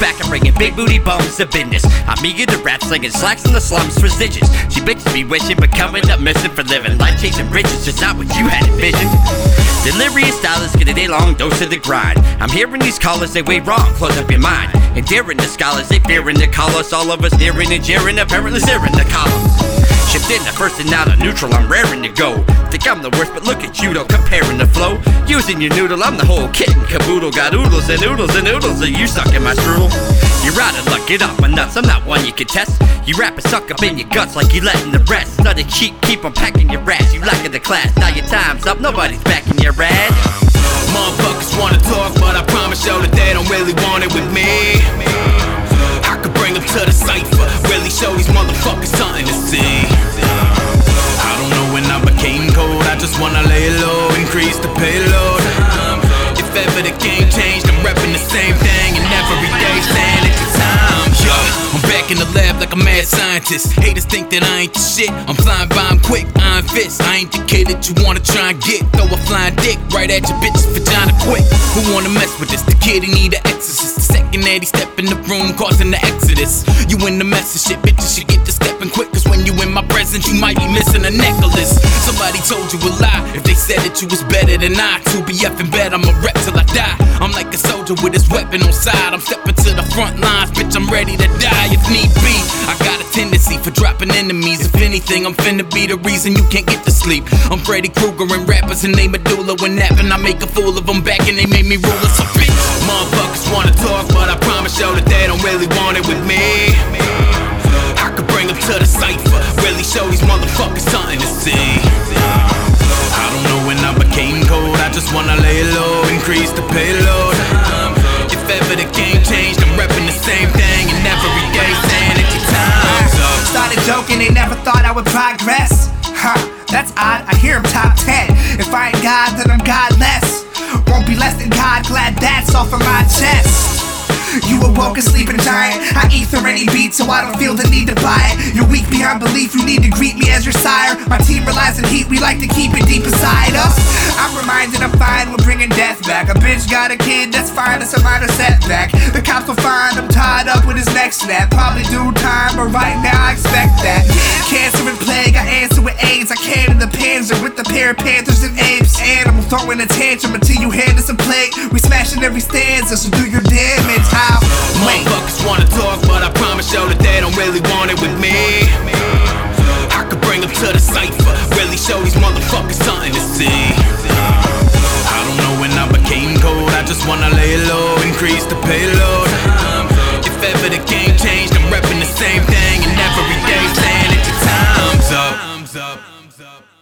back and bringing big booty bones to business. I'm eager to rap, slinging slacks in the slums stitches. She bitches me wishing, but coming up missing for living. Life chasing riches, just not what you had envisioned. Delirious stylists get a day long dose of the grind. I'm hearing these callers, they way wrong, close up your mind. And daring the scholars, they fearing to call us, all of us nearing and jeering, apparently zeroing the columns. Shift in the first and out of neutral, I'm raring to go. Think I'm the worst, but look at you, though, comparing the flow. Using your noodle, I'm the whole kit and caboodle. Got oodles and oodles and oodles of you stuck in my strudel. You're out of luck, get off my nuts, I'm not one you can test. You rap and suck up in your guts like you letting the rest. Study cheap, keep on packing your ass, you lacking the class. Now your time's up, nobody's backing your ass. Motherfuckers wanna talk, but I promise y'all that they don't really want it with me. I could bring them to the cipher, really show these motherfuckers just wanna lay low, increase the payload. If ever the game changed, I'm repping the same thing, and every day saying it's the time. Yeah, I'm back in the lab like a mad scientist. Haters think that I ain't the shit. I'm flying by, I'm quick, iron fist. I ain't the kid that you wanna try and get. Throw a flying dick right at your bitch's vagina quick. Who wanna mess with this? The kid, he need an exorcist. The second that he step in the room, causing the exodus. You in the mess of shit, bitches should get my presence, you might be missing a necklace. Somebody told you a lie if they said that you was better than I. To be effing bad, I'm a rep till I die. I'm like a soldier with his weapon on side. I'm stepping to the front lines, bitch. I'm ready to die if need be. I got a tendency for dropping enemies. If anything, I'm finna be the reason you can't get to sleep. I'm Freddy Krueger and rappers and they medulla. When napping, I make a fool of them back and they made me ruler. So bitch, motherfuckers wanna talk, but I promise y'all that they don't really want it with me. Something to see. I don't know when I became cold, I just wanna lay low, increase the payload. If ever the game changed, I'm repping the same thing, and every day saying it's your time's up. Started joking, they never thought I would progress. Huh, that's odd, I hear him top 10. If I ain't God, then I'm godless. Won't be less than God, glad that's off of my chest. You awoke a sleeping giant. I ether any beat, so I don't feel the need to buy it. You're weak beyond belief, you need to greet me as your sire. My team relies on heat, we like to keep it deep inside us. I'm reminded I'm fine we're bringing death back. A bitch got a kid, that's fine, it's a minor setback. The cops will find him tied up with his neck snap. Probably do time, but right now I expect that. Cancer and plague, I answer with AIDS. I can in the panzer with the pair of panthers and apes throwing a tantrum until you hand us a plate. We smashing every stanza, so do your damage. How? Motherfuckers wanna talk, but I promise y'all that they don't really want it with me. I could bring them to the cipher, really show these motherfuckers something to see. I don't know when I became cold, I just wanna lay low, increase the payload. If ever the game changed, I'm repping the same thing, and every day saying It's your time's up.